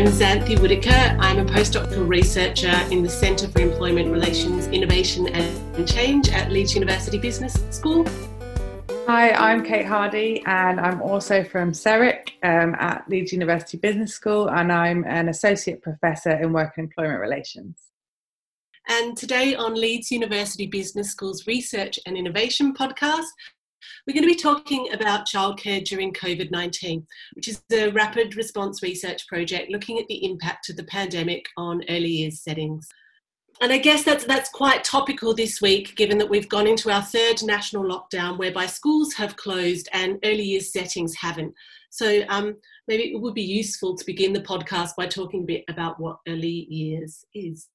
I'm Xanthe Whittaker. I'm a postdoctoral researcher in the Centre for Employment Relations, Innovation and Change at Leeds University Business School. Hi, I'm Kate Hardy, and I'm also from CERIC um, at Leeds University Business School, and I'm an associate professor in work and employment relations. And today on Leeds University Business School's Research and Innovation podcast, we're going to be talking about childcare during COVID 19, which is a rapid response research project looking at the impact of the pandemic on early years settings. And I guess that's, that's quite topical this week, given that we've gone into our third national lockdown whereby schools have closed and early years settings haven't. So um, maybe it would be useful to begin the podcast by talking a bit about what early years is.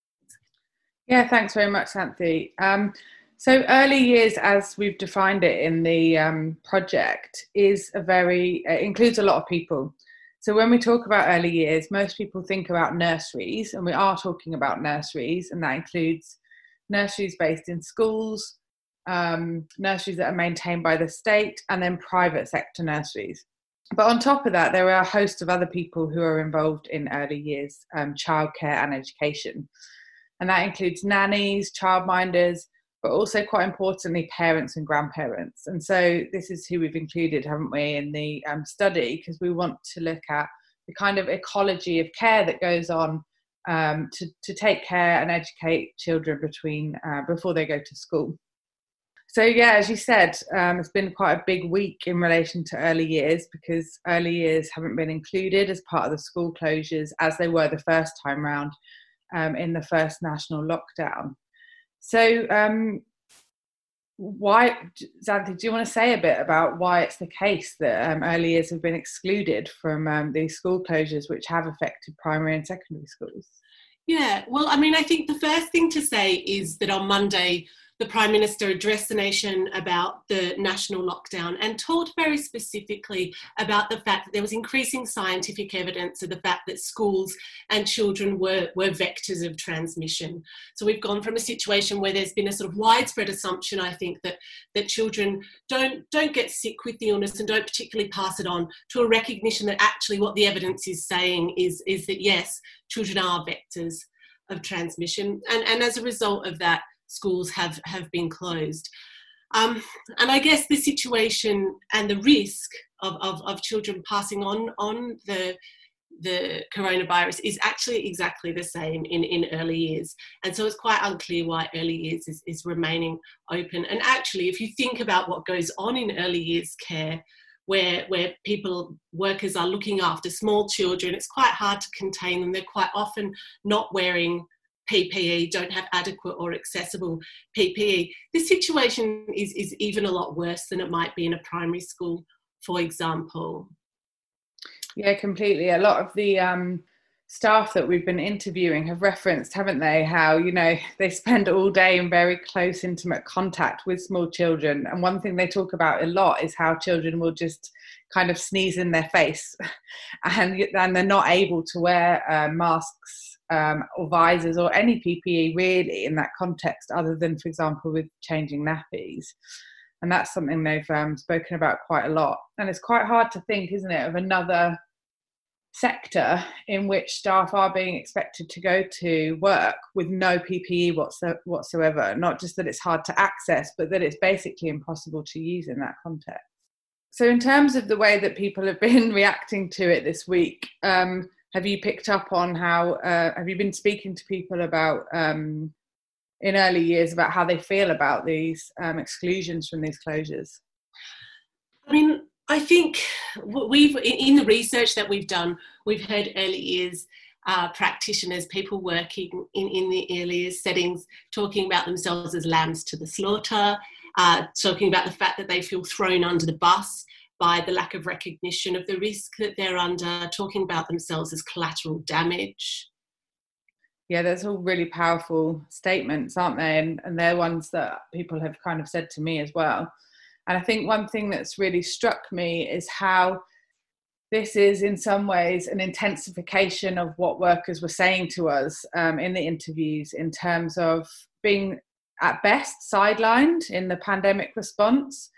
Yeah, thanks very much, Xanthe. Um, so early years, as we've defined it in the um, project, is a very uh, includes a lot of people. So when we talk about early years, most people think about nurseries, and we are talking about nurseries, and that includes nurseries based in schools, um, nurseries that are maintained by the state, and then private sector nurseries. But on top of that, there are a host of other people who are involved in early years um, childcare and education. And that includes nannies, childminders, but also quite importantly parents and grandparents. And so this is who we've included haven't we in the um, study because we want to look at the kind of ecology of care that goes on um, to, to take care and educate children between uh, before they go to school. So yeah as you said um, it's been quite a big week in relation to early years because early years haven't been included as part of the school closures as they were the first time round um, in the first national lockdown so, um, why, Xanthe, do you want to say a bit about why it's the case that um, early years have been excluded from um, these school closures, which have affected primary and secondary schools? Yeah, well, I mean, I think the first thing to say is that on Monday, the Prime Minister addressed the nation about the national lockdown and talked very specifically about the fact that there was increasing scientific evidence of the fact that schools and children were, were vectors of transmission. So we've gone from a situation where there's been a sort of widespread assumption, I think, that, that children don't, don't get sick with the illness and don't particularly pass it on, to a recognition that actually what the evidence is saying is, is that yes, children are vectors of transmission. And, and as a result of that, schools have, have been closed. Um, and I guess the situation and the risk of, of, of children passing on, on the, the coronavirus is actually exactly the same in, in early years. And so it's quite unclear why early years is, is remaining open. And actually, if you think about what goes on in early years care, where, where people, workers are looking after small children, it's quite hard to contain them. They're quite often not wearing PPE, don't have adequate or accessible PPE. This situation is, is even a lot worse than it might be in a primary school, for example. Yeah, completely. A lot of the um, staff that we've been interviewing have referenced, haven't they, how, you know, they spend all day in very close, intimate contact with small children. And one thing they talk about a lot is how children will just kind of sneeze in their face and, and they're not able to wear uh, masks um, or visors or any PPE really in that context, other than, for example, with changing nappies. And that's something they've um, spoken about quite a lot. And it's quite hard to think, isn't it, of another sector in which staff are being expected to go to work with no PPE whatsoever. Not just that it's hard to access, but that it's basically impossible to use in that context. So, in terms of the way that people have been reacting to it this week, um, have you picked up on how uh, have you been speaking to people about um, in early years about how they feel about these um, exclusions from these closures? I mean i think we've in the research that we've done we've heard early years uh, practitioners, people working in, in the earlier settings, talking about themselves as lambs to the slaughter, uh, talking about the fact that they feel thrown under the bus by the lack of recognition of the risk that they're under, talking about themselves as collateral damage. Yeah, there's all really powerful statements, aren't they? And, and they're ones that people have kind of said to me as well. And I think one thing that's really struck me is how this is in some ways an intensification of what workers were saying to us um, in the interviews in terms of being at best sidelined in the pandemic response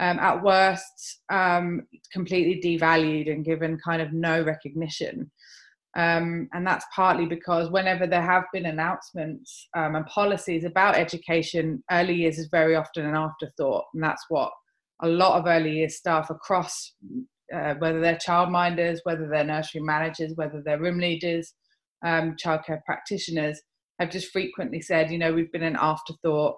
um, at worst um, completely devalued and given kind of no recognition. Um, and that's partly because whenever there have been announcements um, and policies about education, early years is very often an afterthought. And that's what a lot of early years staff across, uh, whether they're childminders, whether they're nursery managers, whether they're room leaders, um, childcare practitioners, have just frequently said, you know, we've been an afterthought.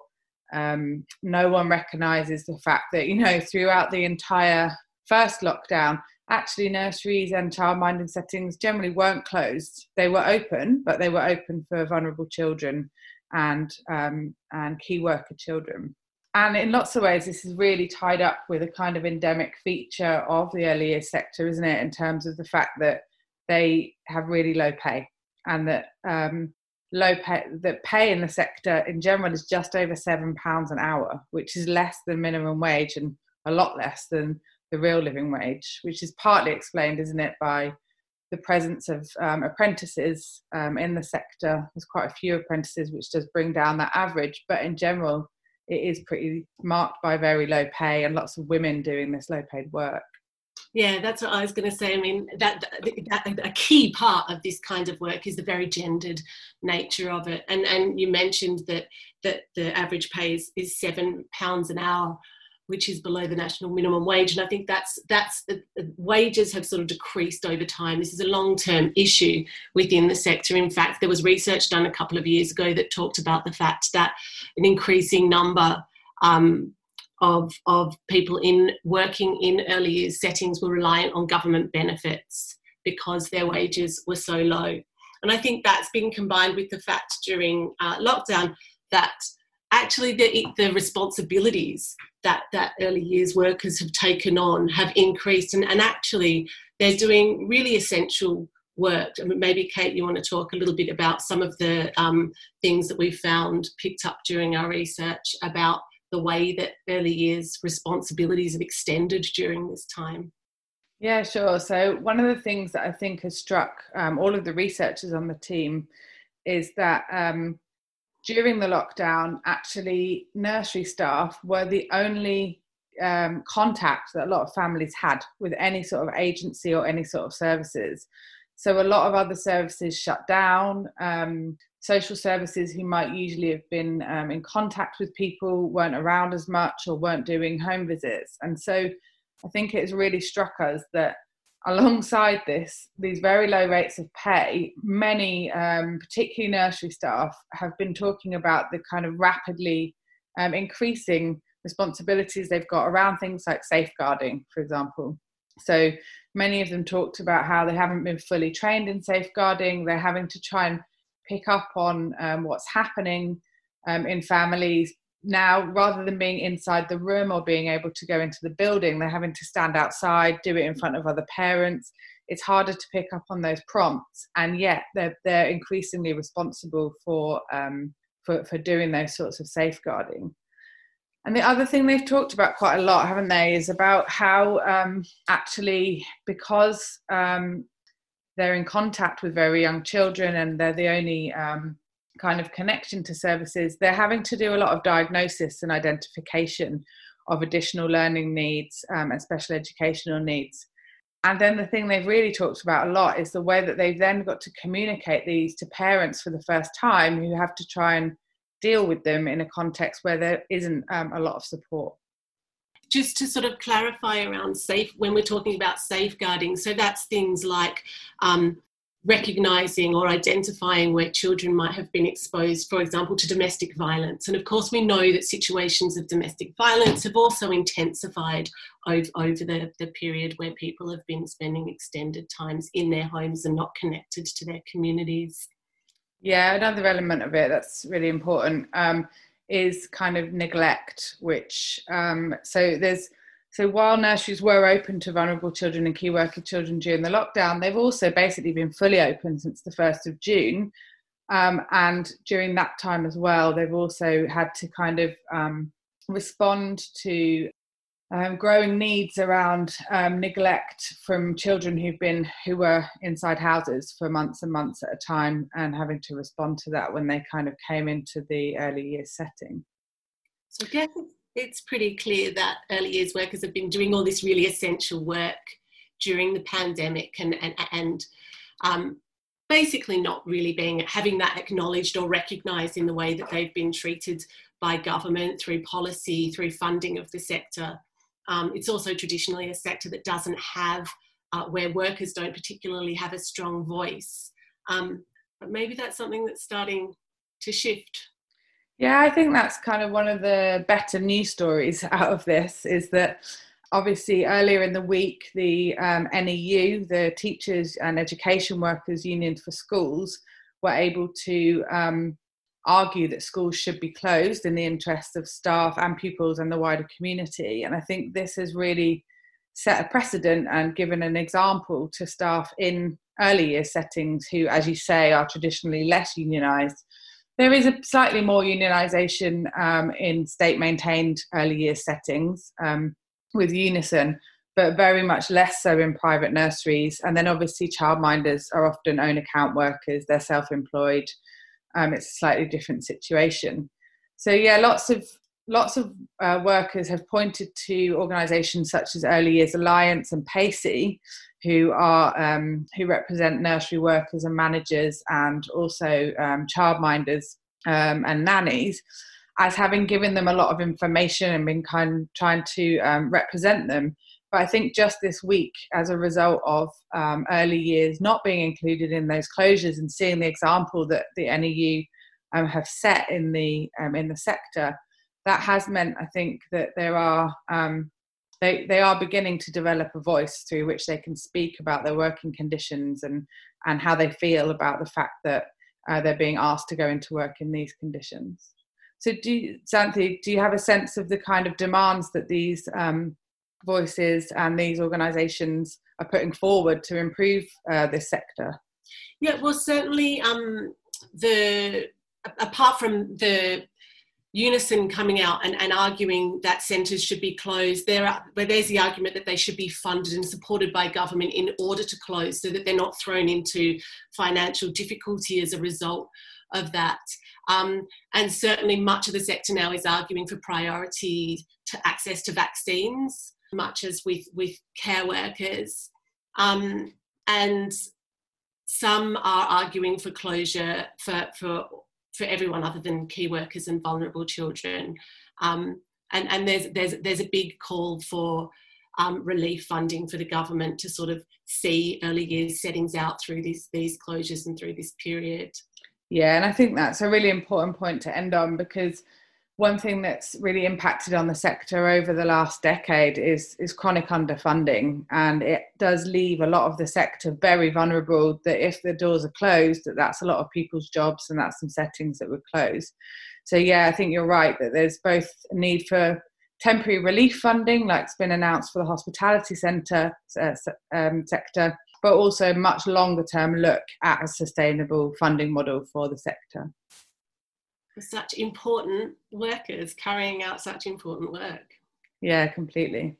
Um, no one recognises the fact that, you know, throughout the entire first lockdown, actually nurseries and childminding settings generally weren't closed. They were open, but they were open for vulnerable children and um, and key worker children. And in lots of ways, this is really tied up with a kind of endemic feature of the early years sector, isn't it? In terms of the fact that they have really low pay, and that um, low pay that pay in the sector in general is just over seven pounds an hour, which is less than minimum wage and a lot less than the real living wage, which is partly explained, isn't it, by the presence of um, apprentices um, in the sector. There's quite a few apprentices, which does bring down that average, but in general, it is pretty marked by very low pay and lots of women doing this low paid work. Yeah, that's what I was going to say. I mean, that, that, a key part of this kind of work is the very gendered nature of it. And and you mentioned that that the average pay is, is seven pounds an hour which is below the national minimum wage. And I think that's that's uh, wages have sort of decreased over time. This is a long term issue within the sector. In fact, there was research done a couple of years ago that talked about the fact that an increasing number um, of of people in working in early years settings were reliant on government benefits because their wages were so low. And I think that's been combined with the fact during uh, lockdown that actually the, the responsibilities that that early years workers have taken on have increased and, and actually they're doing really essential work I mean, maybe kate you want to talk a little bit about some of the um, things that we found picked up during our research about the way that early years responsibilities have extended during this time yeah sure so one of the things that i think has struck um, all of the researchers on the team is that um, during the lockdown, actually, nursery staff were the only um, contact that a lot of families had with any sort of agency or any sort of services. So a lot of other services shut down. Um, social services who might usually have been um, in contact with people weren't around as much or weren't doing home visits. And so I think it's really struck us that alongside this, these very low rates of pay, many, um, particularly nursery staff, have been talking about the kind of rapidly um, increasing responsibilities they've got around things like safeguarding, for example. So many of them talked about how they haven't been fully trained in safeguarding, they're having to try and pick up on um, what's happening um, in families, now rather than being inside the room or being able to go into the building they're having to stand outside do it in front of other parents. It's harder to pick up on those prompts and yet they're they're increasingly responsible for um, for, for doing those sorts of safeguarding and the other thing they've talked about quite a lot haven't they is about how um, actually because um, they're in contact with very young children and they're the only um, kind of connection to services, they're having to do a lot of diagnosis and identification of additional learning needs um, and special educational needs. And then the thing they've really talked about a lot is the way that they've then got to communicate these to parents for the first time who have to try and deal with them in a context where there isn't um, a lot of support just to sort of clarify around safe when we're talking about safeguarding so that's things like um, recognizing or identifying where children might have been exposed, for example, to domestic violence. And of course, we know that situations of domestic violence have also intensified over, over the, the period where people have been spending extended times in their homes and not connected to their communities. Yeah, another element of it that's really important um, is kind of neglect, which, um, so there's so while nurseries were open to vulnerable children and key worker children during the lockdown, they've also basically been fully open since the 1st of June. Um, and during that time as well, they've also had to kind of um, respond to um, growing needs around um, neglect from children who've been who were inside houses for months and months at a time, and having to respond to that when they kind of came into the early years setting. So, I it's pretty clear that early years workers have been doing all this really essential work during the pandemic and and, and um, basically not really being having that acknowledged or recognised in the way that they've been treated by government through policy, through funding of the sector. Um, it's also traditionally a sector that doesn't have, uh, where workers don't particularly have a strong voice. Um, but maybe that's something that's starting to shift. Yeah, I think that's kind of one of the better news stories out of this is that obviously earlier in the week, the um, NEU, the Teachers and Education Workers Union for Schools, were able to um, argue that schools should be closed in the interests of staff and pupils and the wider community. And I think this has really set a precedent and given an example to staff in early year settings who, as you say, are traditionally less unionised there is a slightly more unionisation um, in state maintained early years settings um, with Unison, but very much less so in private nurseries. And then obviously, childminders are often own account workers, they're self employed. Um, it's a slightly different situation. So, yeah, lots of lots of uh, workers have pointed to organisations such as Early Years Alliance and PACEY who are um, who represent nursery workers and managers and also um, childminders um, and nannies as having given them a lot of information and been kind trying to um, represent them but i think just this week as a result of um, early years not being included in those closures and seeing the example that the neu um, have set in the in the sector that has meant i think that there are they, they are beginning to develop a voice through which they can speak about their working conditions and, and how they feel about the fact that uh, they're being asked to go into work in these conditions. So, do you, Xanthe, do you have a sense of the kind of demands that these um, voices and these organisations are putting forward to improve uh, this sector? Yeah, well, certainly um, the apart from the Unison coming out and, and arguing that centres should be closed, there are, there's the argument that they should be funded and supported by government in order to close so that they're not thrown into financial difficulty as a result of that. Um, and certainly much of the sector now is arguing for priority to access to vaccines, much as with, with care workers. Um, and some are arguing for closure for, for for everyone other than key workers and vulnerable children. Um, and and there's, there's, there's a big call for um, relief funding for the government to sort of see early years settings out through these, these closures and through this period. Yeah, and I think that's a really important point to end on because one thing that's really impacted on the sector over the last decade is is chronic underfunding. And it does leave a lot of the sector very vulnerable that if the doors are closed that that's a lot of people's jobs and that's some settings that would close. So yeah i think you're right that there's both a need for temporary relief funding like it's been announced for the hospitality centre uh, um, sector but also much longer term look at a sustainable funding model for the sector such important workers carrying out such important work. Yeah, completely.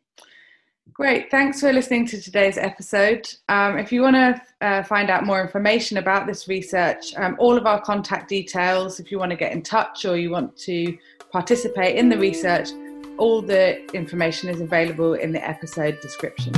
Great. Thanks for listening to today's episode. Um, if you want to uh, find out more information about this research, um, all of our contact details, if you want to get in touch or you want to participate in the research, all the information is available in the episode description.